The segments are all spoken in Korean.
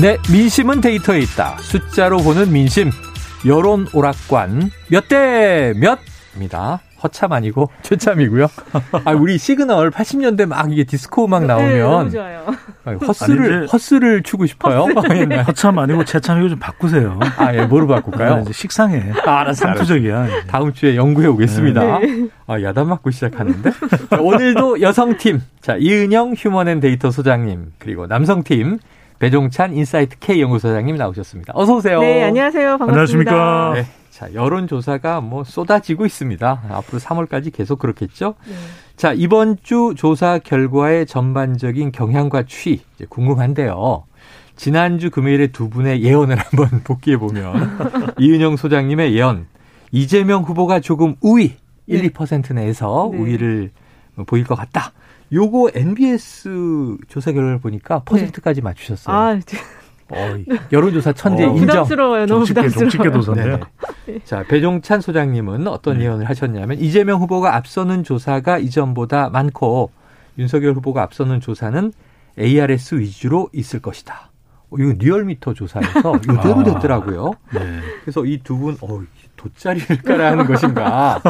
네, 민심은 데이터에 있다. 숫자로 보는 민심. 여론 오락관 몇 대 몇입니다. 허참 아니고 최참이고요. 아, 우리 시그널 80년대 막 이게 디스코 음악 나오면 네, 너무 좋아요. 허슬을 아니, 허슬을 추고 싶어요. 옛날. 허참 아니고 최참이고 좀 바꾸세요. 아, 예, 뭐로 바꿀까요? 아, 이제 식상해. 아, 알았어, 상투적이야. 이제. 다음 주에 연구해 오겠습니다. 네. 아, 야단 맞고 시작하는데. 자, 오늘도 여성팀. 자, 이은영 휴먼앤데이터 소장님, 그리고 남성팀 배종찬 인사이트 K 연구소장님 나오셨습니다. 어서 오세요. 네, 안녕하세요. 반갑습니다. 안녕하십니까. 네. 자, 여론조사가 뭐 쏟아지고 있습니다. 앞으로 3월까지 계속 그렇겠죠? 네. 자, 이번 주 조사 결과의 전반적인 경향과 추이 이제 궁금한데요. 지난주 금요일에 두 분의 예언을 한번 복기해 보면 이은영 소장님의 예언 이재명 후보가 조금 우위 1, 네. 2% 내에서 네. 우위를 보일 것 같다. 요거 NBS 조사 결과를 보니까 퍼센트까지 맞추셨어요. 아, 어, 여론조사 천재 어, 인정. 부담스러워요. 너무 정치계, 부담스러워요. 정치계 도사인데요. 네네. 자, 배종찬 소장님은 어떤 네. 예언을 하셨냐면 이재명 후보가 앞서는 조사가 이전보다 많고 윤석열 후보가 앞서는 조사는 ARS 위주로 있을 것이다. 어, 이거 리얼미터 조사에서 이대로 아. 됐더라고요. 네. 그래서 이 두 분, 어, 돗자리를 깔아야 하는 것인가.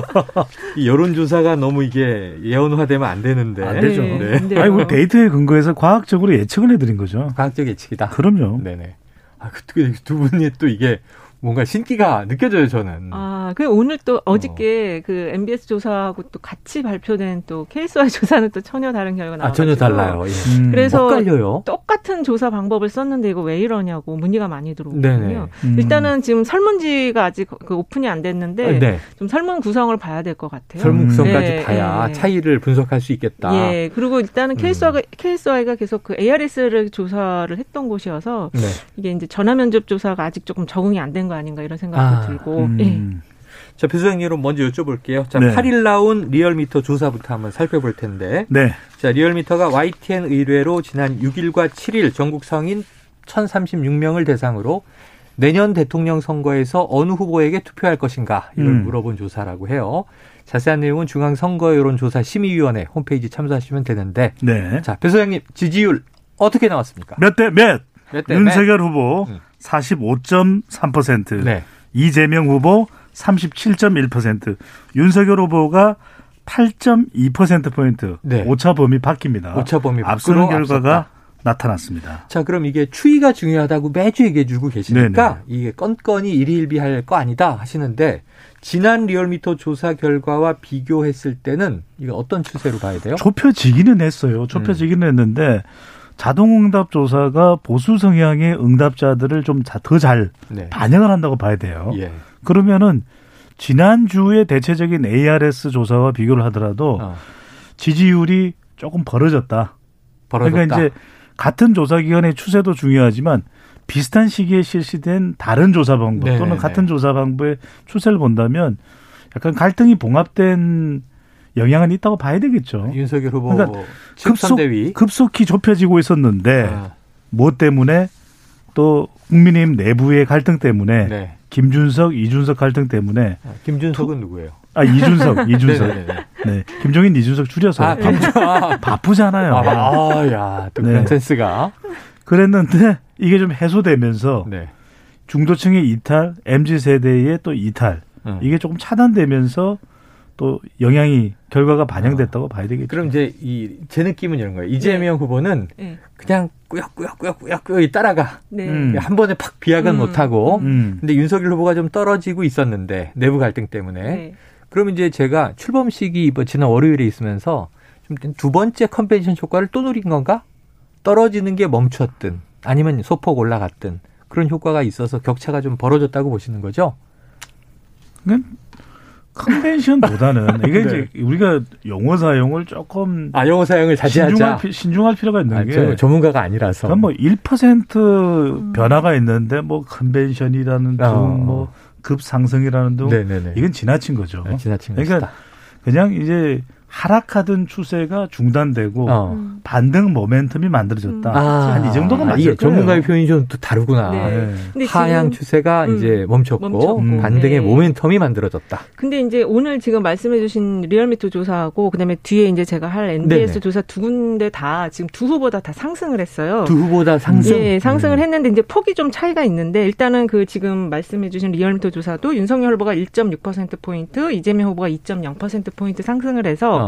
이 여론조사가 너무 이게 예언화되면 안 되는데. 안 되죠. 네, 안 돼요. 아니, 우리 데이터에 근거해서 과학적으로 예측을 해드린 거죠. 과학적 예측이다. 그럼요. 네네. 아, 그, 두 분이 또 이게 뭔가 신기가 느껴져요, 저는. 아, 그 오늘 또 어저께 그 MBS 조사하고 또 같이 발표된 또 KSI 조사는 또 전혀 다른 결과 아, 나와가지고 전혀 달라요. 예. 음. 그래서 엇갈려요. 똑같은 조사 방법을 썼는데 이거 왜 이러냐고 문의가 많이. 들어오거든요. 음. 일단은 지금 설문지가 아직 그 오픈이 안 됐는데 네. 좀 설문 구성을 봐야 될 것 같아요. 설문 구성까지 네, 봐야 네. 차이를 분석할 수 있겠다. 예, 그리고 일단은 음. KSI가, KSI가 계속 그 ARS를 조사를 했던 곳이어서 네. 이게 이제 전화 면접 조사가 아직 조금 적응이 안된 거 아닌가 이런 생각도 아, 들고. 음. 예. 자, 배수장님 먼저 여쭤볼게요. 자, 네. 8일 나온 리얼미터 조사부터 한번 살펴볼 텐데. 네. 자, 리얼미터가 YTN 의뢰로 지난 6일과 7일 전국 성인 1036명을 대상으로 내년 대통령 선거에서 어느 후보에게 투표할 것인가 이걸 음. 물어본 조사라고 해요. 자세한 내용은 중앙 선거 여론조사 심의위원회 홈페이지 참조하시면 되는데 네. 자, 배 소장님 지지율 어떻게 나왔습니까? 몇 대 몇? 몇 대 윤석열 후보 음. 45.3%. 몇? 네. 이재명 후보 37.1%. 윤석열 후보가 8.2%포인트. 네. 오차 범위 바뀝니다. 오차 범위 앞서는 결과가 앞섰다. 나타났습니다. 자, 그럼 이게 추이가 중요하다고 매주 얘기해 주고 계시니까 네네. 이게 건건이 일희일비할 거 아니다 하시는데 지난 리얼미터 조사 결과와 비교했을 때는 이거 어떤 추세로 봐야 돼요? 좁혀지기는 했어요. 좁혀지기는 음. 했는데 자동응답 조사가 보수 성향의 응답자들을 좀 더잘 네. 반영을 한다고 봐야 돼요. 예. 그러면은 지난주의 대체적인 ARS 조사와 비교를 하더라도 어, 지지율이 조금 벌어졌다. 벌어졌다. 그러니까 이제 같은 조사 기관의 추세도 중요하지만 비슷한 시기에 실시된 다른 조사 방법 네네네. 또는 같은 조사 방법의 추세를 본다면 약간 갈등이 봉합된 영향은 있다고 봐야 되겠죠. 윤석열 후보 그러니까 급속 급속히 좁혀지고 있었는데 아, 뭐 때문에 또 국민의힘 내부의 갈등 때문에 네. 김준석, 이준석 갈등 때문에 아, 김준석은 누구예요? 아 이준석, 이준석, 네네네. 네 김종인, 이준석 줄여서 아, 감사. 아, 바쁘잖아요. 아, 야, 또 네. 센스가. 그랬는데 이게 좀 해소되면서 네. 중도층의 이탈, mz 세대의 또 이탈 음. 이게 조금 차단되면서 또 영향이 결과가 반영됐다고 봐야 되겠죠. 그럼 이제 이 제 느낌은 이런 거예요. 이재명 후보는 예. 그냥 꾸역꾸역꾸역꾸역 따라가. 네. 음. 한 번에 팍 비약은 음. 못하고. 음. 근데 윤석열 후보가 좀 떨어지고 있었는데 내부 갈등 때문에. 네. 그러면 이제 제가 출범식이 이번 지난 월요일에 있으면서 좀 두 번째 컨벤션 효과를 또 누린 건가? 떨어지는 게 멈췄든 아니면 소폭 올라갔든 그런 효과가 있어서 격차가 좀 벌어졌다고 보시는 거죠? 컨벤션보다는 이게 네. 이제 우리가 용어 사용을 조금 아 영어 사용을 자제하자. 신중할, 피- 신중할 필요가 있는 아, 게저 전문가가 아니라서. 그럼 뭐1% 변화가 있는데 뭐 컨벤션이라는 등, 어. 뭐 급상승이라는 등 네네네. 이건 지나친 거죠. 네, 지나친 그러니까 것이다. 그냥 이제 하락하던 추세가 중단되고 어. 음. 반등 모멘텀이 만들어졌다. 아, 한 이 정도가 맞을 이게 거예요. 전문가의 표현이 좀 또 다르구나. 네. 네. 근데 하향 추세가 음, 이제 멈췄고, 멈췄고. 반등의 네. 모멘텀이 만들어졌다. 근데 이제 오늘 지금 말씀해주신 리얼미터 조사하고 그다음에 뒤에 이제 제가 할 NBS 네네. 조사 두 군데 다 지금 두 후보다 다 상승을 했어요. 두 후보다 상승. 예, 상승을 음. 했는데 이제 폭이 좀 차이가 있는데 일단은 그 지금 말씀해주신 리얼미터 조사도 윤석열 후보가 1.6% 포인트, 이재명 후보가 2.0% 포인트 상승을 해서 어.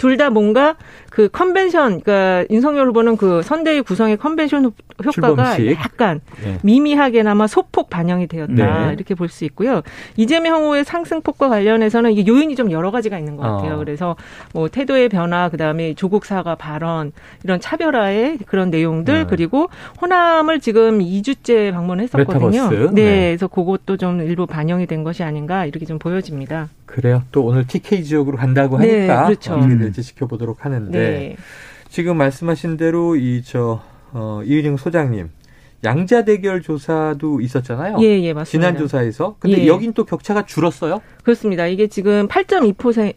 둘 다 뭔가 그 컨벤션, 그러니까 윤석열 후보는 그 선대위 구성의 컨벤션 호- 효과가 출범식. 약간 예. 미미하게나마 소폭 반영이 되었다 네. 이렇게 볼 수 있고요. 이재명 후보의 상승폭과 관련해서는 이게 요인이 좀 여러 가지가 있는 것 같아요. 어. 그래서 뭐 태도의 변화, 그 다음에 조국 사과 발언 이런 차별화의 그런 내용들 네. 그리고 호남을 지금 2주째 방문했었거든요. 메타버스. 네, 네. 그래서 그것도 좀 일부 반영이 된 것이 아닌가 이렇게 좀 보여집니다. 그래요. 또 오늘 TK 지역으로 간다고 네, 하니까 그렇죠. 어떻게 음. 될지 지켜보도록 하는데 네. 지금 말씀하신 대로 이 저 어, 이은영 소장님 양자 대결 조사도 있었잖아요. 예, 예, 맞습니다. 지난 조사에서. 근데 예. 여긴 또 격차가 줄었어요? 그렇습니다. 이게 지금 8.2%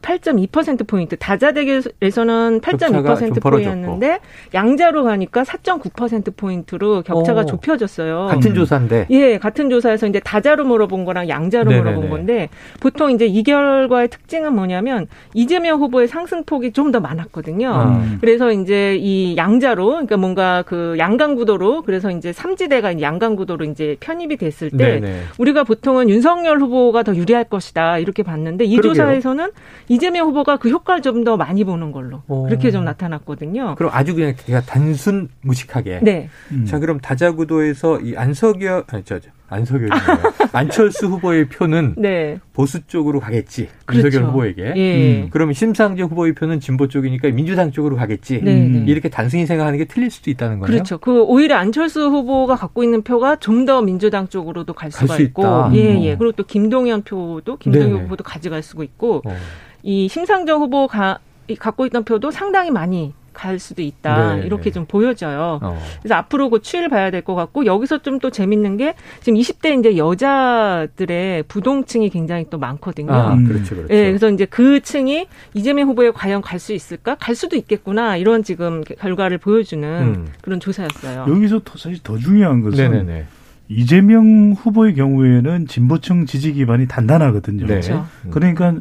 8.2% 포인트 다자 대결에서는 격차가 좀8.2% 포인트였는데 양자로 가니까 4.9% 포인트로 격차가 어. 좁혀졌어요. 같은 조사인데. 예, 같은 조사에서 이제 다자로 물어본 거랑 양자로 네네네. 물어본 건데 보통 이제 이 결과의 특징은 뭐냐면 이재명 후보의 상승폭이 좀 더 많았거든요. 음. 그래서 이제 이 양자로 그러니까 뭔가 그 양강 구도로 그래서 이제 삼지대가 이제 양강 구도로 이제 편입이 됐을 때 네네. 우리가 보통은 윤석열 후보가 더 유리할 것이다 이렇게 봤는데 이 그러게요. 조사에서는 이재명 후보가 그 효과를 좀 더 많이 보는 걸로 오. 그렇게 좀 나타났거든요. 그럼 아주 그냥 제가 단순 무식하게. 네, 음. 자, 그럼 다자구도에서 이 안석열, 아니, 저, 저, 안석열이 뭐예요? 안철수 후보의 표는 네, 보수 쪽으로 가겠지. 그렇죠. 윤석열 후보에게. 예, 음. 그럼 심상정 후보의 표는 진보 쪽이니까 민주당 쪽으로 가겠지. 네, 네. 이렇게 단순히 생각하는 게 틀릴 수도 있다는 거예요. 그렇죠. 그 오히려 안철수 후보가 갖고 있는 표가 좀 더 민주당 쪽으로도 갈갈 수가 수 있고, 있다. 예, 어. 예. 그리고 또 김동연 표도 김동연 네네. 후보도 가져갈 수가 있고, 어. 이 심상정 후보가 이 갖고 있던 표도 상당히 많이 갈 수도 있다 네, 이렇게 네. 좀 보여져요. 어. 그래서 앞으로 그 추이를 봐야 될 것 같고 여기서 좀 또 재밌는 게 지금 20대 이제 여자들의 부동층이 굉장히 또 많거든요. 아, 음. 그렇죠, 그렇죠. 예, 그래서 이제 그 층이 이재명 후보에 과연 갈 수 있을까? 갈 수도 있겠구나. 이런 지금 결과를 보여주는 음. 그런 조사였어요. 여기서 더, 사실 더 중요한 것은 네네네. 이재명 후보의 경우에는 진보층 지지 기반이 단단하거든요. 네. 그렇죠. 음. 그러니까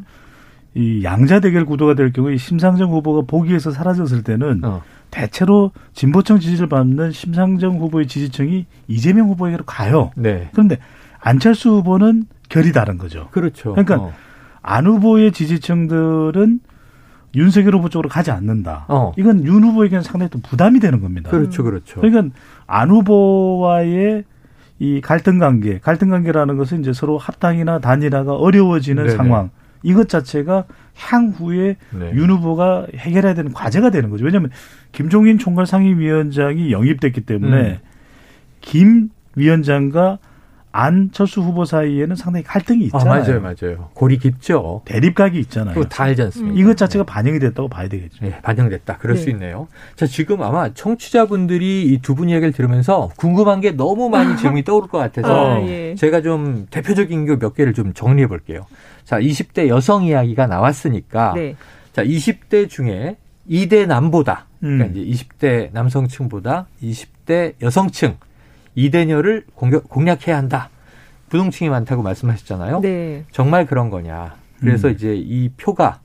이 양자 대결 구도가 될 경우에 심상정 후보가 보기에서 사라졌을 때는 어. 대체로 진보층 지지를 받는 심상정 후보의 지지층이 이재명 후보에게로 가요. 네. 그런데 안철수 후보는 결이 다른 거죠. 그렇죠. 그러니까 어. 안 후보의 지지층들은 윤석열 후보 쪽으로 가지 않는다. 어. 이건 윤 후보에게는 상당히 또 부담이 되는 겁니다. 그렇죠, 그렇죠. 그러니까 안 후보와의 이 갈등 관계, 갈등 관계라는 것은 이제 서로 합당이나 단일화가 어려워지는 네네. 상황. 이것 자체가 향후에 네. 윤 후보가 해결해야 되는 과제가 되는 거죠. 왜냐하면 김종인 총괄 상임위원장이 영입됐기 때문에 음. 김 위원장과 안철수 후보 사이에는 상당히 갈등이 아, 있잖아요. 맞아요, 맞아요. 골이 깊죠. 대립각이 있잖아요. 그거 다 알지 않습니까? 이것 자체가 반영이 됐다고 봐야 되겠죠. 예, 반영됐다. 그럴 네. 수 있네요. 자, 지금 아마 청취자분들이 이 두 분 이야기를 들으면서 궁금한 게 너무 많이 질문이 떠오를 것 같아서 아, 예. 제가 좀 대표적인 거몇 개를 좀 정리해 볼게요. 자, 20대 여성 이야기가 나왔으니까 네. 자, 20대 중에 2대 남보다 그러니까 음. 이제 20대 남성층보다 20대 여성층 이대녀를 공격, 공략해야 한다. 부동층이 많다고 말씀하셨잖아요. 네. 정말 그런 거냐. 그래서 음. 이제 이 표가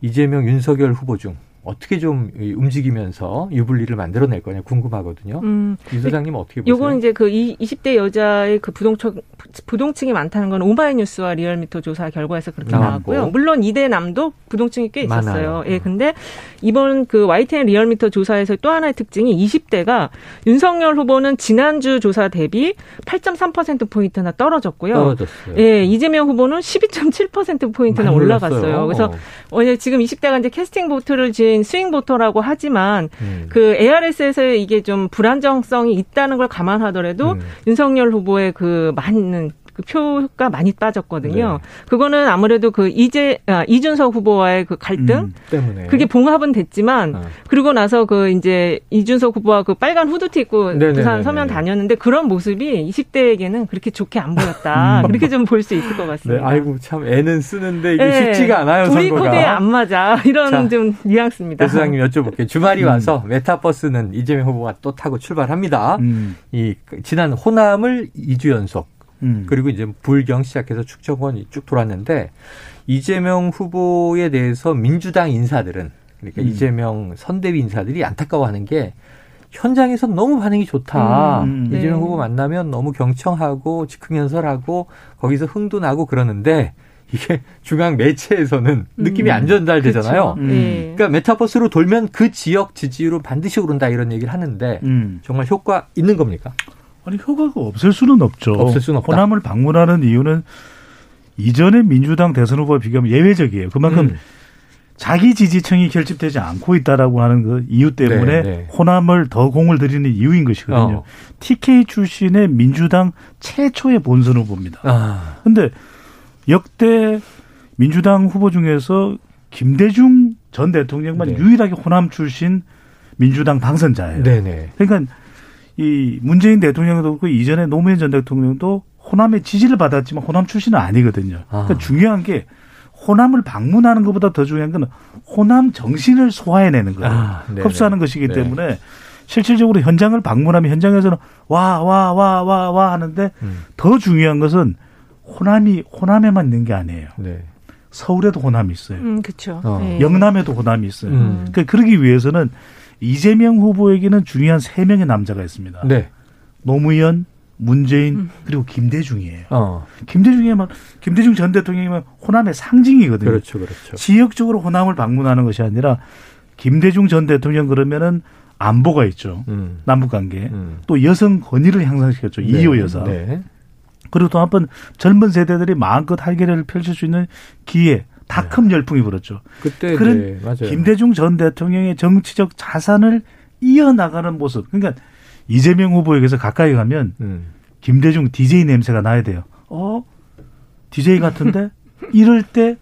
이재명, 윤석열 후보 중 어떻게 좀이 움직이면서 유불리를 만들어낼 거냐 궁금하거든요. 음. 이 소장님은 어떻게 보세요? 요건 이제 그 이- 20대 여자의 그 부동층 부동층이 많다는 건 오마이뉴스와 리얼미터 조사 결과에서 그렇게 나왔고. 나왔고요. 물론 이대남도 부동층이 꽤 있었어요. 많아요. 예, 근데 이번 그 YTN 리얼미터 조사에서 또 하나의 특징이 20대가 윤석열 후보는 지난주 조사 대비 8.3% 포인트나 떨어졌고요. 떨어졌어요. 예, 이재명 후보는 12.7% 포인트나 많이 올라갔어요. 올랐어요. 그래서 어, 지금 20대가 이제 캐스팅 보트를 진 스윙 보터라고 하지만 음. 그 ARS에서 이게 좀 불안정성이 있다는 걸 감안하더라도 음. 윤석열 후보의 그 많은 그 표가 많이 빠졌거든요. 네. 그거는 아무래도 그 이제 아, 이준석 후보와의 그 갈등 음, 때문에 그게 봉합은 됐지만 어. 그리고 나서 그 이제 이준석 후보와 그 빨간 후드티 입고 네네네네. 부산 서면 다녔는데 그런 모습이 20대에게는 그렇게 좋게 안 보였다. 음. 그렇게 좀 볼 수 있을 것 같습니다. 네, 아이고 참 애는 쓰는데 이게 네. 쉽지가 않아요. 우리 코드에 안 맞아 이런 자, 좀 뉘앙스입니다. 대수장님 여쭤볼게요. 주말이 음. 와서 메타버스는 이재명 후보가 또 타고 출발합니다. 음. 이 지난 호남을 2주 연속 음. 그리고 이제 불경 시작해서 축적원이 쭉 돌았는데 이재명 후보에 대해서 민주당 인사들은 그러니까 음. 이재명 선대위 인사들이 안타까워하는 게 현장에서 너무 반응이 좋다. 음, 네. 이재명 후보 만나면 너무 경청하고 즉흥연설하고 거기서 흥도 나고 그러는데 이게 중앙 매체에서는 느낌이 음. 안 전달되잖아요. 음. 네. 그러니까 메타버스로 돌면 그 지역 지지율은 반드시 오른다 이런 얘기를 하는데 음. 정말 효과 있는 겁니까? 아니 효과가 없을 수는 없죠. 없을 수는 없다. 호남을 방문하는 이유는 이전의 민주당 대선 후보와 비교하면 예외적이에요. 그만큼 음. 자기 지지층이 결집되지 않고 있다라고 하는 그 이유 때문에 네, 네. 호남을 더 공을 들이는 이유인 것이거든요. 어. TK 출신의 민주당 최초의 본선 후보입니다. 아. 근데 역대 민주당 후보 중에서 김대중 전 대통령만 네. 유일하게 호남 출신 민주당 당선자예요. 네네. 그러니까 이 문재인 대통령도 그렇고 이전에 노무현 전 대통령도 호남의 지지를 받았지만 호남 출신은 아니거든요. 그러니까 아. 중요한 게 호남을 방문하는 것보다 더 중요한 건 호남 정신을 소화해내는 거예요. 아, 흡수하는 것이기 네. 때문에 실질적으로 현장을 방문하면 현장에서는 와 와 와 와 와 하는데 음. 더 중요한 것은 호남이 호남에만 있는 게 아니에요. 네. 서울에도 호남이 있어요. 음, 그렇죠. 어. 네. 영남에도 호남이 있어요. 음. 그러니까 그러기 위해서는 이재명 후보에게는 중요한 세 명의 남자가 있습니다. 네. 노무현, 문재인 음. 그리고 김대중이에요. 어. 김대중이면 김대중 전 대통령이면 호남의 상징이거든요. 그렇죠, 그렇죠. 지역적으로 호남을 방문하는 것이 아니라 김대중 전 대통령 그러면은 안보가 있죠. 음. 남북 관계. 음. 또 여성 권위를 향상시켰죠. 네. 이호 여사. 네. 그리고 또 한 번 젊은 세대들이 마음껏 할개를 펼칠 수 있는 기회. 다큰 네. 열풍이 불었죠. 그때 그런 네, 김대중 전 대통령의 정치적 자산을 이어나가는 모습. 그러니까 이재명 후보에게서 가까이 가면 음. 김대중 DJ 냄새가 나야 돼요. 어? DJ 같은데? 이럴 때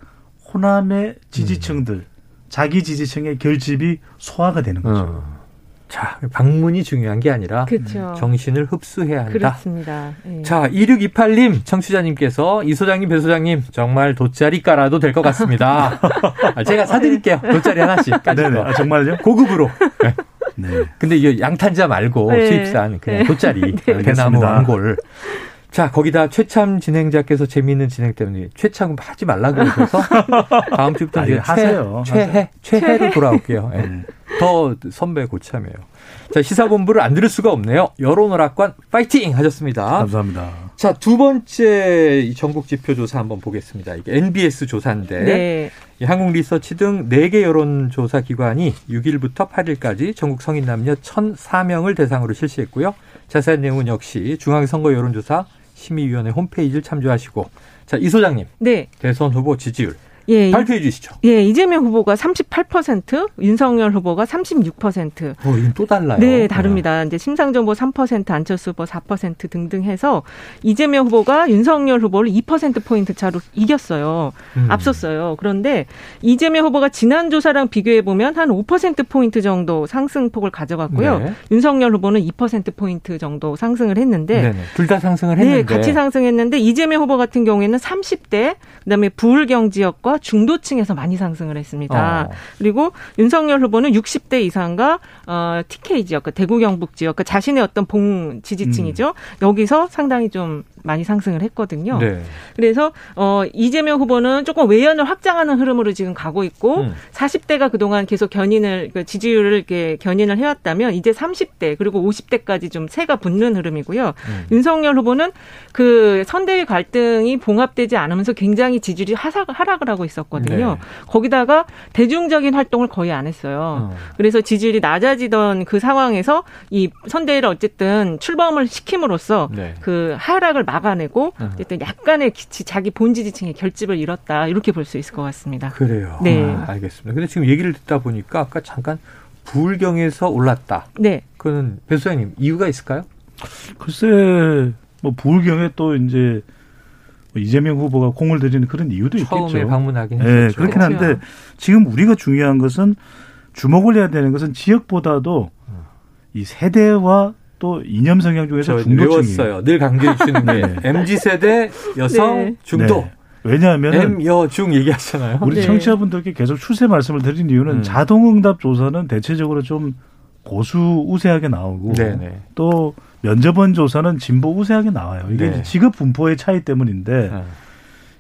호남의 지지층들, 음. 자기 지지층의 결집이 소화가 되는 거죠. 어. 자, 방문이 중요한 게 아니라 그렇죠. 정신을 흡수해야 한다. 그렇습니다. 네. 자, 2628님 청취자님께서 이 소장님, 배 소장님 정말 돗자리 깔아도 될 것 같습니다. 아, 제가 사드릴게요. 돗자리 하나씩. 네네. 아, 정말요? 고급으로. 네. 네. 근데 이 양탄자 말고 네. 수입산 그냥 네. 돗자리 네. 대나무 왕골. 자, 거기다 최참 진행자께서 재미있는 진행 때문에 최참 하지 말라고 그래서 다음 주부터 아, 이제 하세요. 최해, 최해로 돌아올게요. 네. 더 선배 고참이에요. 자, 시사본부를 안 들을 수가 없네요. 여론오락관 파이팅 하셨습니다. 감사합니다. 자, 두 번째 전국 지표 조사 한번 보겠습니다. 이게 NBS 조사인데 네. 한국 리서치 등 4개 여론조사 기관이 6일부터 8일까지 전국 성인 남녀 1,004명을 대상으로 실시했고요. 자세한 내용은 역시 중앙선거 여론조사 심의위원회 홈페이지를 참조하시고 자, 이 소장님. 네. 대선 후보 지지율 예, 발표해 주시죠. 예, 이재명 후보가 38%, 윤석열 후보가 36%. 어, 이건 또 달라요. 네, 다릅니다. 네. 이제 심상정보 3%, 안철수 후보 4% 등등 해서 이재명 후보가 윤석열 후보를 2% 포인트 차로 이겼어요. 음. 앞섰어요. 그런데 이재명 후보가 지난 조사랑 비교해 보면 한 5% 포인트 정도 상승폭을 가져갔고요. 네. 윤석열 후보는 2% 포인트 정도 상승을 했는데 둘 다 상승을 했는데 네, 같이 상승했는데 이재명 후보 같은 경우에는 30대 그다음에 부울경 지역과 중도층에서 많이 상승을 했습니다. 어. 그리고 윤석열 후보는 60대 이상과 어, TK 지역, 그 대구 경북 지역, 그 자신의 어떤 봉 지지층이죠. 음. 여기서 상당히 좀 많이 상승을 했거든요. 네. 그래서 어 이재명 후보는 조금 외연을 확장하는 흐름으로 지금 가고 있고 음. 40대가 그동안 계속 견인을 그 지지율을 이렇게 견인을 해왔다면 이제 30대 그리고 50대까지 좀 새가 붙는 흐름이고요. 음. 윤석열 후보는 그 선대위 갈등이 봉합되지 않으면서 굉장히 지지율이 하락, 하락을 하고 있었거든요. 네. 거기다가 대중적인 활동을 거의 안 했어요. 어. 그래서 지지율이 낮아 지던 그 상황에서 이 선대위를 어쨌든 출범을 시킴으로써 네. 그 하락을 막아내고 어쨌든 약간의 기치, 자기 본지 지층의 결집을 이뤘다 이렇게 볼 수 있을 것 같습니다. 그래요. 네, 아, 알겠습니다. 근데 지금 얘기를 듣다 보니까 아까 잠깐 부울경에서 올랐다. 네. 그거는 배 소장님 이유가 있을까요? 글쎄 뭐 부울경에 또 이제 뭐 이재명 후보가 공을 들이는 그런 이유도 처음에 있겠죠. 방문하긴 네, 했었죠. 그렇긴 한데 지금 우리가 중요한 것은 주목을 해야 되는 것은 지역보다도 이 세대와 또 이념 성향 중에서 저 중도층이 외웠어요. 늘 강조해 주시는 게 네. MZ 세대 여성 네. 중도 네. 왜냐하면 M 여중 얘기하잖아요. 우리 네. 청취자분들께 계속 추세 말씀을 드린 이유는 음. 자동응답 조사는 대체적으로 좀 고수 우세하게 나오고 네네. 또 면접원 조사는 진보 우세하게 나와요. 이게 네. 직업 분포의 차이 때문인데 어.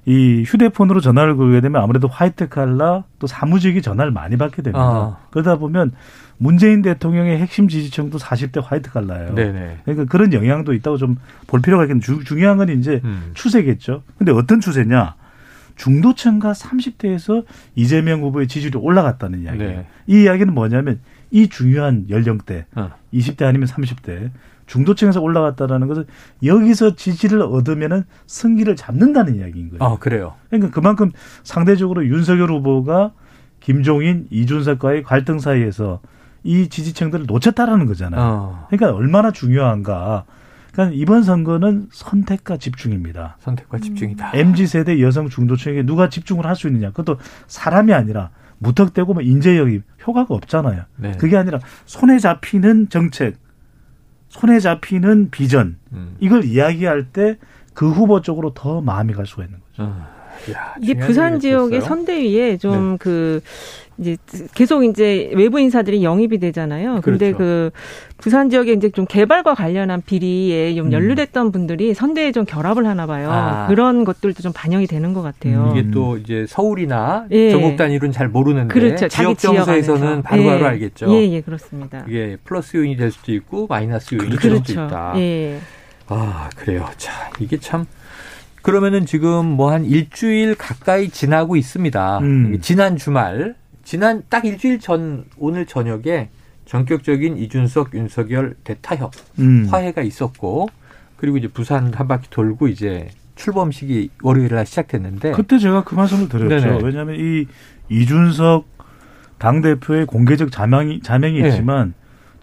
이 휴대폰으로 전화를 걸게 되면 아무래도 화이트 칼라 또 사무직이 전화를 많이 받게 됩니다. 아. 그러다 보면 문재인 대통령의 핵심 지지층도 40대 화이트 칼라예요. 네네. 그러니까 그런 영향도 있다고 좀 볼 필요가 있겠는데 주- 중요한 건 이제 음. 추세겠죠. 근데 어떤 추세냐? 중도층과 30대에서 이재명 후보의 지지율이 올라갔다는 이야기예요. 네. 이 이야기는 뭐냐면 이 중요한 연령대 어. 20대 아니면 30대 중도층에서 올라갔다라는 것은 여기서 지지를 얻으면은 승기를 잡는다는 이야기인 거예요. 아 그래요. 그러니까 그만큼 상대적으로 윤석열 후보가 김종인, 이준석과의 갈등 사이에서 이 지지층들을 놓쳤다라는 거잖아요. 어. 그러니까 얼마나 중요한가. 그러니까 이번 선거는 선택과 집중입니다. 선택과 집중이다. MZ 세대 여성 중도층에게 누가 집중을 할 수 있느냐. 그것도 사람이 아니라 무턱대고 뭐 인재 영입 효과가 없잖아요. 네. 그게 아니라 손에 잡히는 정책, 손에 잡히는 비전 음. 이걸 이야기할 때 그 후보 쪽으로 더 마음이 갈 수가 있는 거죠. 어. 야, 이게 부산 지역의. 선대위에 좀그 이제 계속 이제 외부 인사들이 영입이 되잖아요. 근데 그렇죠. 그 부산 지역에 이제 좀 개발과 관련한 비리에 좀 음. 연루됐던 분들이 선대에 좀 결합을 하나 봐요. 아. 그런 것들도 좀 반영이 되는 것 같아요. 음. 이게 또 이제 서울이나 예. 전국 단위로는 잘 모르는데 그렇죠. 지역 정서에서는. 바로바로 예. 알겠죠. 예, 예, 그렇습니다. 이게 플러스 요인이 될 수도 있고 마이너스 요인이 될 수도 그렇죠. 있다. 예. 아 그래요. 자 이게 참 그러면은 지금 뭐 한 일주일 가까이 지나고 있습니다. 음. 지난 주말 지난 딱 일주일 전 오늘 저녁에 전격적인 이준석 윤석열 대타협 음. 화해가 있었고 그리고 이제 부산 한 바퀴 돌고 이제 출범식이 월요일 날 시작됐는데 그때 제가 그 말씀을 드렸죠. 네네. 왜냐하면 이 이준석 당 대표의 공개적 자명이 자명이 네. 있지만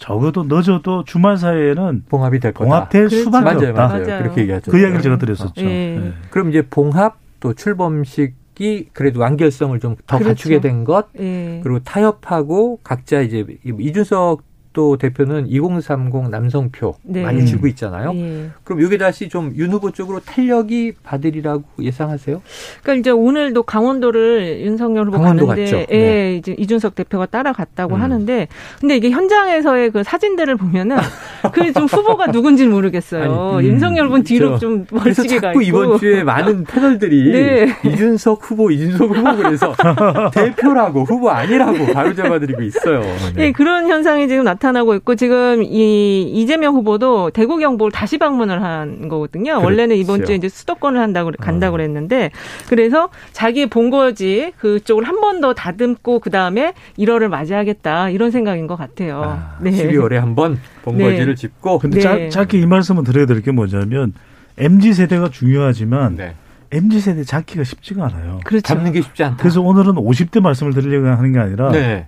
적어도 늦어도 주말 사이에는 봉합이 될 거다. 봉합될 그렇죠. 수밖에 맞아요, 없다. 맞아요. 맞아요. 그렇게 얘기하죠. 그 이야기를 제가 드렸었죠. 예. 네. 그럼 이제 봉합 또 출범식 이 그래도 완결성을 좀더 그렇죠. 갖추게 된 것, 예. 그리고 타협하고 각자 이제 이준석 또 대표는 2030 남성표 네. 많이 음. 주고 있잖아요. 예. 그럼 이게 다시 좀 윤 후보 쪽으로 탄력이 받으리라고 예상하세요? 그러니까 이제 오늘도 강원도를 윤석열 후보 강원도 갔죠. 예, 네. 이제 이준석 대표가 따라갔다고 음. 하는데 근데 이게 현장에서의 그 사진들을 보면은 그 좀 후보가 누군지 는 모르겠어요. 아니, 음, 윤석열 후보는 뒤로 저- 좀 그래서 멀찍이 가 자꾸 있고. 이번 주에 많은 패널들이 네. 이준석 후보, 이준석 후보 그래서 대표라고 후보 아니라고 바로 잡아드리고 있어요. 네. 예, 그런 현상이 지금 나 타나고 있고 지금 이 이재명 후보도 대구 경북을 다시 방문을 한 거거든요. 원래는 이번 그렇죠. 주에 이제 수도권을 한다고 간다고 어. 그랬는데 그래서 자기 본거지 그쪽을 한 번 더 다듬고 그 다음에 1월을 맞이하겠다 이런 생각인 것 같아요. 아, 네. 12월에 한 번 본거지를 네. 짚고 근데 네. 짧, 짧게 이 말씀을 드려야 될 게 뭐냐면 MZ 세대가 중요하지만 네. MZ 세대 잡기가 쉽지가 않아요. 그렇죠. 잡는 게 쉽지 않다. 그래서 오늘은 50대 말씀을 드리려고 하는 게 아니라 네.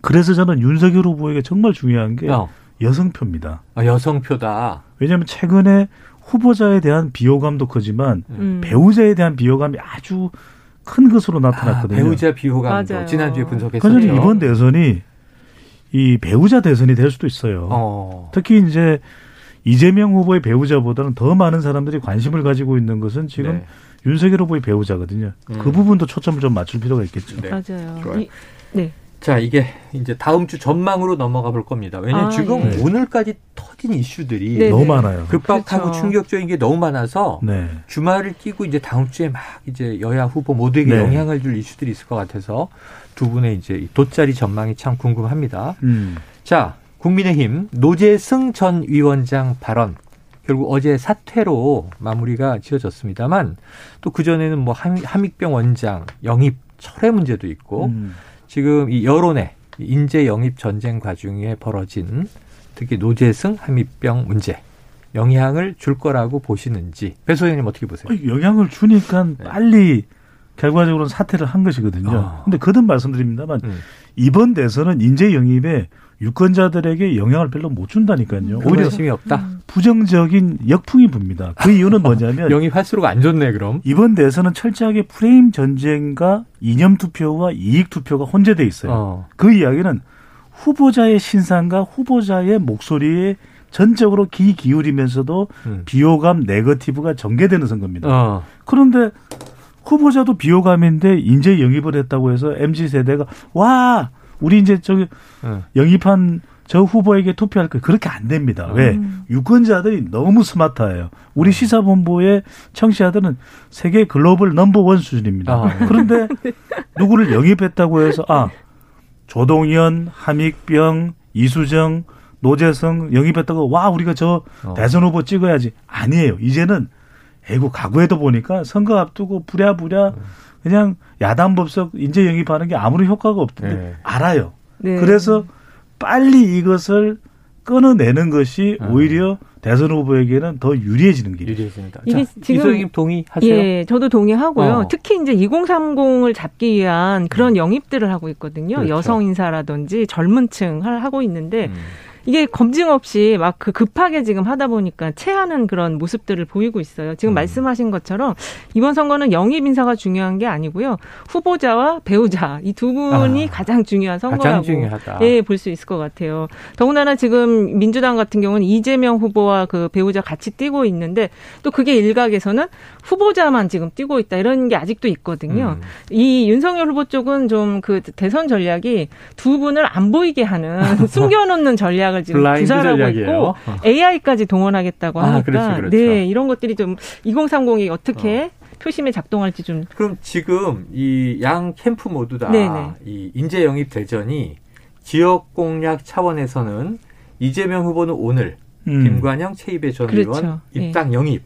그래서 저는 윤석열 후보에게 정말 중요한 게 어. 여성표입니다. 아, 여성표다. 왜냐하면 최근에 후보자에 대한 비호감도 크지만 음. 배우자에 대한 비호감이 아주 큰 것으로 아, 나타났거든요. 배우자 비호감도 맞아요. 지난주에 그래서 분석했었죠. 저는 이번 대선이 이 배우자 대선이 될 수도 있어요. 어. 특히 이제 이재명 후보의 배우자보다는 더 많은 사람들이 관심을 가지고 있는 것은 지금 네. 윤석열 후보의 배우자거든요. 음. 그 부분도 초점을 좀 맞출 필요가 있겠죠. 네. 맞아요. 좋아요. 이- 네. 자, 이게 이제 다음 주 전망으로 넘어가 볼 겁니다. 왜냐하면 아, 지금 예. 오늘까지 터진 이슈들이 네. 너무 많아요. 급박하고 그렇죠. 충격적인 게 너무 많아서 네. 주말을 끼고 이제 다음 주에 막 이제 여야 후보 모두에게 네. 영향을 줄 이슈들이 있을 것 같아서 두 분의 이제 이 돗자리 전망이 참 궁금합니다. 음. 자, 국민의힘 노재승 전 위원장 발언. 결국 어제 사퇴로 마무리가 지어졌습니다만 또 그전에는 뭐 함- 함익병 원장 영입 철회 문제도 있고 음. 지금 이 여론의 인재 영입 전쟁 과정에 벌어진 특히 노재승 함익병 문제 영향을 줄 거라고 보시는지 배 소장님 어떻게 보세요? 어, 영향을 주니까 네. 빨리 결과적으로는 사퇴를 한 것이거든요. 아. 근데 거듭 말씀드립니다만 음. 이번 대선은 인재 영입에 유권자들에게 영향을 별로 못 준다니까요. 그 오히려 관심이 없다. 음. 부정적인 역풍이 붑니다. 그 이유는 뭐냐면 영입 할수록 안 좋네 그럼. 이번 대선은 철저하게 프레임 전쟁과 이념 투표와 이익 투표가 혼재돼 있어요. 어. 그 이야기는 후보자의 신상과 후보자의 목소리에 전적으로 기 기울이면서도 음. 비호감 네거티브가 전개되는 선거입니다. 어. 그런데 후보자도 비호감인데 인재 영입을 했다고 해서 MZ 세대가 와 우리 이제 저기 어. 영입한 저 후보에게 투표할 거 그렇게 안 됩니다. 음. 왜? 유권자들이 너무 스마트해요. 우리 음. 시사본부의 청취자들은 세계 글로벌 넘버원 수준입니다. 아. 그런데 누구를 영입했다고 해서 아 조동현, 함익병, 이수정, 노재성 영입했다고 와 우리가 저 어. 대선 후보 찍어야지 아니에요. 이제는 애고 가구에도 보니까 선거 앞두고 부랴부랴 음. 그냥 야당 법석 인재 영입하는 게 아무런 효과가 없던데 네. 알아요. 네. 그래서 빨리 이것을 끊어내는 것이 음. 오히려 대선 후보에게는 더 유리해지는 길이에요. 유리해집니다. 이게 자, 지금 동의하세요? 예, 저도 동의하고요. 어. 특히 이제 2030을 잡기 위한 그런 음. 영입들을 하고 있거든요. 그렇죠. 여성 인사라든지 젊은 층을 하고 있는데 음. 이게 검증 없이 막 그 급하게 지금 하다 보니까 체하는 그런 모습들을 보이고 있어요. 지금 음. 말씀하신 것처럼 이번 선거는 영입 인사가 중요한 게 아니고요. 후보자와 배우자 이 두 분이 아, 가장 중요한 선거라고 예, 볼 수 있을 것 같아요. 더군다나 지금 민주당 같은 경우는 이재명 후보와 그 배우자 같이 뛰고 있는데 또 그게 일각에서는 후보자만 지금 뛰고 있다 이런 게 아직도 있거든요. 음. 이 윤석열 후보 쪽은 좀 그 대선 전략이 두 분을 안 보이게 하는 숨겨놓는 전략 전략을 지금 구사하고 있고 AI까지 동원하겠다고 아, 하니까 그렇죠, 그렇죠. 네 이런 것들이 좀 2030이 어떻게 어. 표심에 작동할지 좀 그럼 지금 이 양 캠프 모두 다 이 인재 영입 대전이 지역 공략 차원에서는 이재명 후보는 오늘 음. 김관영 최입의 전 그렇죠. 의원 입당 네. 영입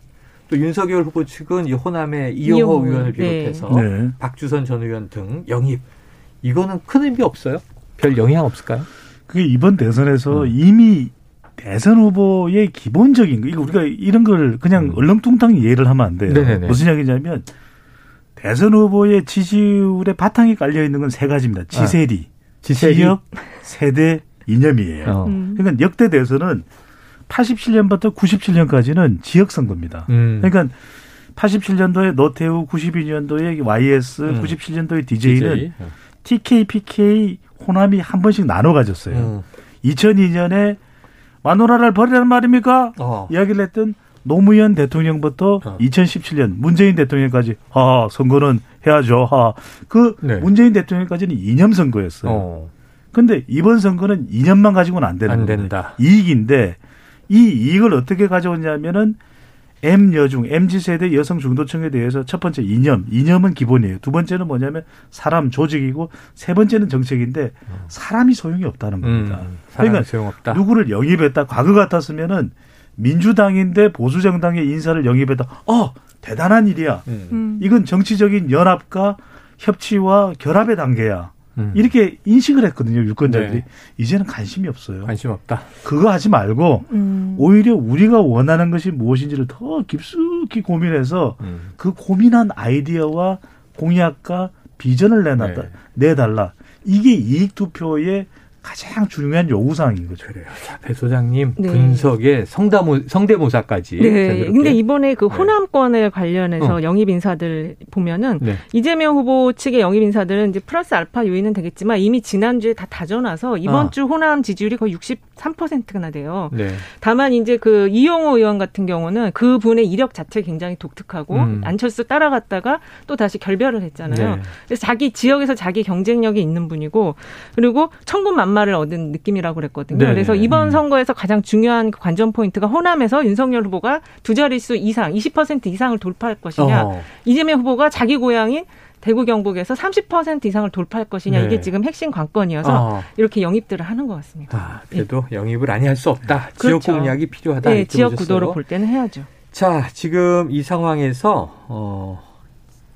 또 윤석열 후보 측은 이 호남의 이용호, 이용호 의원을 네. 비롯해서 네. 박주선 전 의원 등 영입 이거는 큰 의미 없어요? 별 영향 없을까요? 그게 이번 대선에서 음. 이미 대선 후보의 기본적인 거, 이거 우리가 이런 걸 그냥 음. 얼렁뚱땅 이해를 하면 안 돼요. 네네네. 무슨 이야기냐면 대선 후보의 지지율의 바탕에 깔려 있는 건 세 가지입니다. 지세리, 아. 지세리, 지역, 세대, 이념이에요. 어. 음. 그러니까 역대 대선은 87년부터 97년까지는 지역 선거입니다. 음. 그러니까 87년도에 노태우, 92년도에 YS, 음. 97년도에 DJ는 DJ. TK, PK, 호남이 한 번씩 나눠 가졌어요. 음. 2002년에 마누라를 버리라는 말입니까? 어. 이야기를 했던 노무현 대통령부터 어. 2017년 문재인 대통령까지 아 선거는 해야죠. 하. 그 네. 문재인 대통령까지는 이념 선거였어요. 어. 근데 이번 선거는 이념만 가지고는 안 되는 안 된다. 이익인데 이 이익을 어떻게 가져오냐면은 M 여중, MZ 세대 여성 중도층에 대해서 첫 번째 이념, 이념은 기본이에요. 두 번째는 뭐냐면 사람 조직이고 세 번째는 정책인데 사람이 소용이 없다는 겁니다. 음, 그러니까 소용없다. 누구를 영입했다. 과거 같았으면은 민주당인데 보수 정당의 인사를 영입했다. 어, 대단한 일이야. 음. 이건 정치적인 연합과 협치와 결합의 단계야. 음. 이렇게 인식을 했거든요 유권자들이 네. 이제는 관심이 없어요. 관심 없다. 그거 하지 말고 음. 오히려 우리가 원하는 것이 무엇인지를 더 깊숙이 고민해서 음. 그 고민한 아이디어와 공약과 비전을 내놨다 네. 내달라. 이게 이익 투표의 가장 중요한 요구사항인 거죠. 그래요. 자, 배 소장님 네. 분석에 성다모, 성대모사까지. 네. 근데 이번에 그 네. 호남권에 관련해서 어. 영입 인사들 보면은 네. 이재명 후보 측의 영입 인사들은 이제 플러스 알파 요인은 되겠지만 이미 지난주에 다 다져놔서 이번 아. 주 호남 지지율이 거의 63%나 돼요. 네. 다만 이제 그 이용호 의원 같은 경우는 그 분의 이력 자체 굉장히 독특하고 음. 안철수 따라갔다가 또 다시 결별을 했잖아요. 네. 그래서 자기 지역에서 자기 경쟁력이 있는 분이고 그리고 천군만마 반말을 얻은 느낌이라고 그랬거든요. 네 그래서 이번 음. 선거에서 가장 중요한 관전 포인트가 호남에서 윤석열 후보가 두 자릿수 이상, 20% 이상을 돌파할 것이냐, 어. 이재명 후보가 자기 고향인 대구 경북에서 30% 이상을 돌파할 것이냐 네. 이게 지금 핵심 관건이어서 어. 이렇게 영입들을 하는 것 같습니다. 아, 그래도 네. 영입을 아니 할 수 없다. 그렇죠. 지역 공략이 필요하다. 네, 지역 보셨어요. 구도로 볼 때는 해야죠. 자, 지금 이 상황에서 어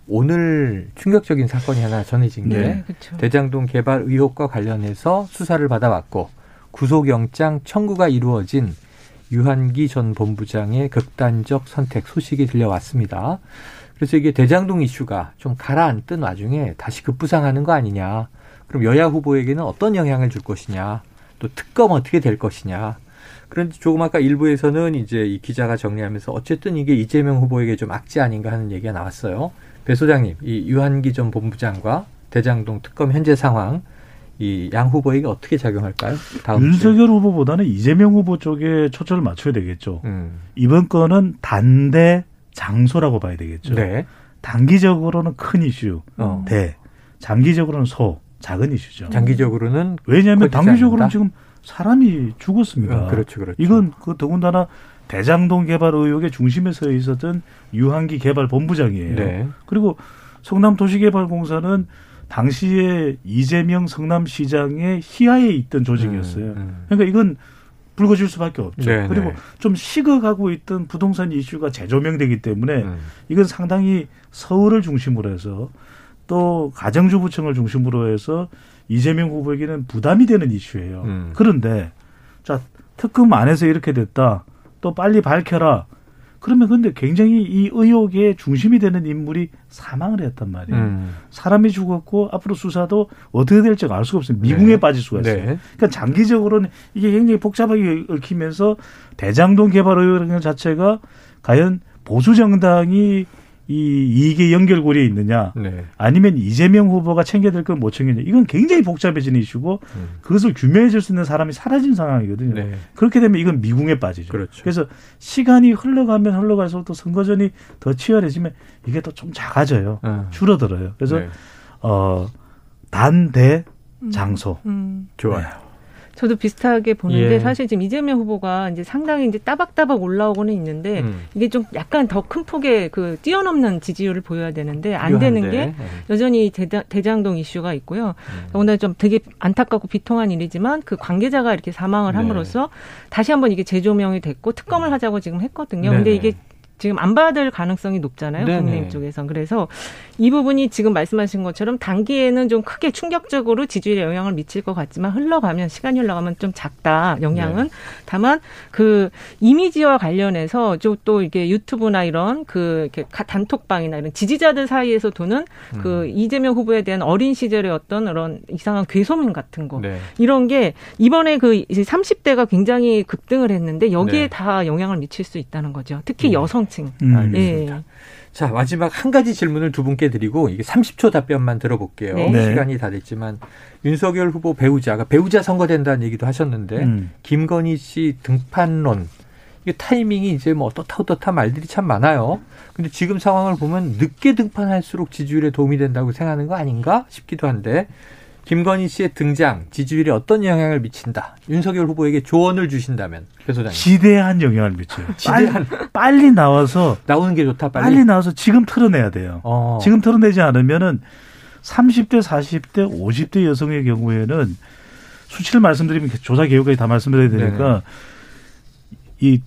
오늘 충격적인 사건이 하나 전해진 게 네. 대장동 개발 의혹과 관련해서 수사를 받아왔고 구속영장 청구가 이루어진 유한기 전 본부장의 극단적 선택 소식이 들려왔습니다. 그래서 이게 대장동 이슈가 좀 가라앉던 와중에 다시 급부상하는 거 아니냐. 그럼 여야 후보에게는 어떤 영향을 줄 것이냐. 또 특검 어떻게 될 것이냐. 그런데 조금 아까 일부에서는 이제 이 기자가 정리하면서 어쨌든 이게 이재명 후보에게 좀 악재 아닌가 하는 얘기가 나왔어요. 배 소장님, 이 유한기 전 본부장과 대장동 특검 현재 상황 이 양 후보에게 어떻게 작용할까요? 다음 윤석열 주에. 후보보다는 이재명 후보 쪽에 초점을 맞춰야 되겠죠. 음. 이번 건은 단대 장소라고 봐야 되겠죠. 네. 단기적으로는 큰 이슈, 어. 대. 장기적으로는 소, 작은 이슈죠. 장기적으로는 왜냐하면 단기적으로는 지금 사람이 죽었습니다. 어, 그렇죠, 그렇죠. 이건 그 더군다나 대장동 개발 의혹의 중심에 서 있었던 유한기 개발 본부장이에요. 네. 그리고 성남도시개발공사는 당시에 이재명 성남시장의 희하에 있던 조직이었어요. 음, 음. 그러니까 이건 불거질 수밖에 없죠. 네네. 그리고 네. 좀 식어가고 있던 부동산 이슈가 재조명되기 때문에 음. 이건 상당히 서울을 중심으로 해서 또 가정주부청을 중심으로 해서 이재명 후보에게는 부담이 되는 이슈예요. 음. 그런데 자 특검 안에서 이렇게 됐다. 또 빨리 밝혀라. 그러면 근데 굉장히 이 의혹의 중심이 되는 인물이 사망을 했단 말이에요. 음. 사람이 죽었고 앞으로 수사도 어떻게 될지 알 수가 없어요. 미궁에 네. 빠질 수가 있어요. 네. 그러니까 장기적으로는 이게 굉장히 복잡하게 얽히면서 대장동 개발 의혹 자체가 과연 보수 정당이 이 이익의 연결고리에 있느냐 네. 아니면 이재명 후보가 챙겨야 걸못 챙기냐 이건 굉장히 복잡해지는 이슈고 음. 그것을 규명해 줄 수 있는 사람이 사라진 상황이거든요. 네. 그렇게 되면 이건 미궁에 빠지죠. 그렇죠. 그래서 시간이 흘러가면 흘러갈수록 또 선거전이 더 치열해지면 이게 또 좀 작아져요. 음. 줄어들어요. 그래서 네. 어 단대 장소 음. 음. 좋아요. 저도 비슷하게 보는데 예. 사실 지금 이재명 후보가 이제 상당히 이제 따박따박 올라오고는 있는데 음. 이게 좀 약간 더 큰 폭의 그 뛰어넘는 지지율을 보여야 되는데 안 되는 게 네. 여전히 대장, 동 이슈가 있고요. 음. 오늘 좀 되게 안타깝고 비통한 일이지만 그 관계자가 이렇게 사망을 네. 함으로써 다시 한번 이게 재조명이 됐고 특검을 음. 하자고 지금 했거든요. 네. 근데 이게 지금 안 받을 가능성이 높잖아요. 네네. 국민의힘 쪽에선. 그래서 이 부분이 지금 말씀하신 것처럼 단기에는 좀 크게 충격적으로 지지율에 영향을 미칠 것 같지만 흘러가면 시간이 흘러가면 좀 작다 영향은. 네. 다만 그 이미지와 관련해서 또 이게 유튜브나 이런 그 이렇게 단톡방이나 이런 지지자들 사이에서 도는 그 음. 이재명 후보에 대한 어린 시절의 어떤 그런 이상한 괴소민 같은 거 네. 이런 게 이번에 그 이제 30대가 굉장히 급등을 했는데 여기에 네. 다 영향을 미칠 수 있다는 거죠. 특히 음. 여성 통칭. 음. 알겠습니다. 예. 자, 마지막 한 가지 질문을 두 분께 드리고 이게 30초 답변만 들어볼게요. 네. 시간이 다 됐지만 윤석열 후보 배우자가 배우자 선거된다는 얘기도 하셨는데 음. 김건희 씨 등판론 이게 타이밍이 이제 뭐 어떻다 어떻다 말들이 참 많아요. 근데 지금 상황을 보면 늦게 등판할수록 지지율에 도움이 된다고 생각하는 거 아닌가 싶기도 한데 김건희 씨의 등장 지지율에 어떤 영향을 미친다. 윤석열 후보에게 조언을 주신다면 배 소장님. 지대한 영향을 미쳐요. 지대한 빨리, 빨리, 나와서 나오는 게 좋다. 빨리. 빨리 나와서 지금 털어내야 돼요. 어. 지금 털어내지 않으면은 30대, 40대, 50대 여성의 경우에는 수치를 말씀드리면 조사 개요까지 다 말씀드려야 되니까 네네. 이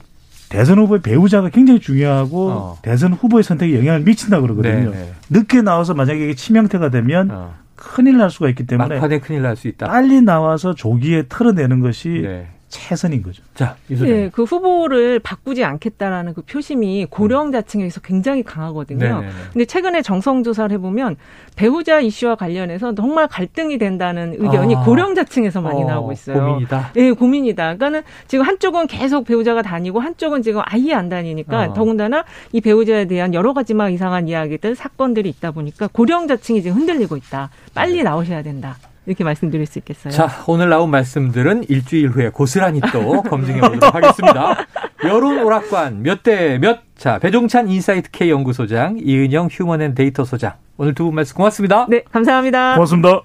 대선 후보의 배우자가 굉장히 중요하고 어. 대선 후보의 선택에 영향을 미친다 그러거든요. 네네. 늦게 나와서 만약에 이게 치명태가 되면 어. 큰일 날 수가 있기 때문에 막판에 큰일 날 수 있다. 빨리 나와서 조기에 털어내는 것이 네. 최선인 거죠. 자, 네, 그 후보를 바꾸지 않겠다라는 그 표심이 고령자층에서 굉장히 강하거든요. 네네네. 근데 최근에 정성 조사를 해보면 배우자 이슈와 관련해서 정말 갈등이 된다는 의견이 아. 고령자층에서 많이 어, 나오고 있어요. 고민이다. 네, 고민이다. 그러니까는 지금 한쪽은 계속 배우자가 다니고 한쪽은 지금 아예 안 다니니까 어. 더군다나 이 배우자에 대한 여러 가지 막 이상한 이야기들 사건들이 있다 보니까 고령자층이 지금 흔들리고 있다. 빨리 네. 나오셔야 된다. 이렇게 말씀드릴 수 있겠어요. 자, 오늘 나온 말씀들은 일주일 후에 고스란히 또 검증해 보도록 하겠습니다. 여론 오락관 몇 대 몇? 자, 배종찬 인사이트 K 연구소장, 이은영 휴먼 앤 데이터 소장. 오늘 두 분 말씀 고맙습니다. 네, 감사합니다. 고맙습니다.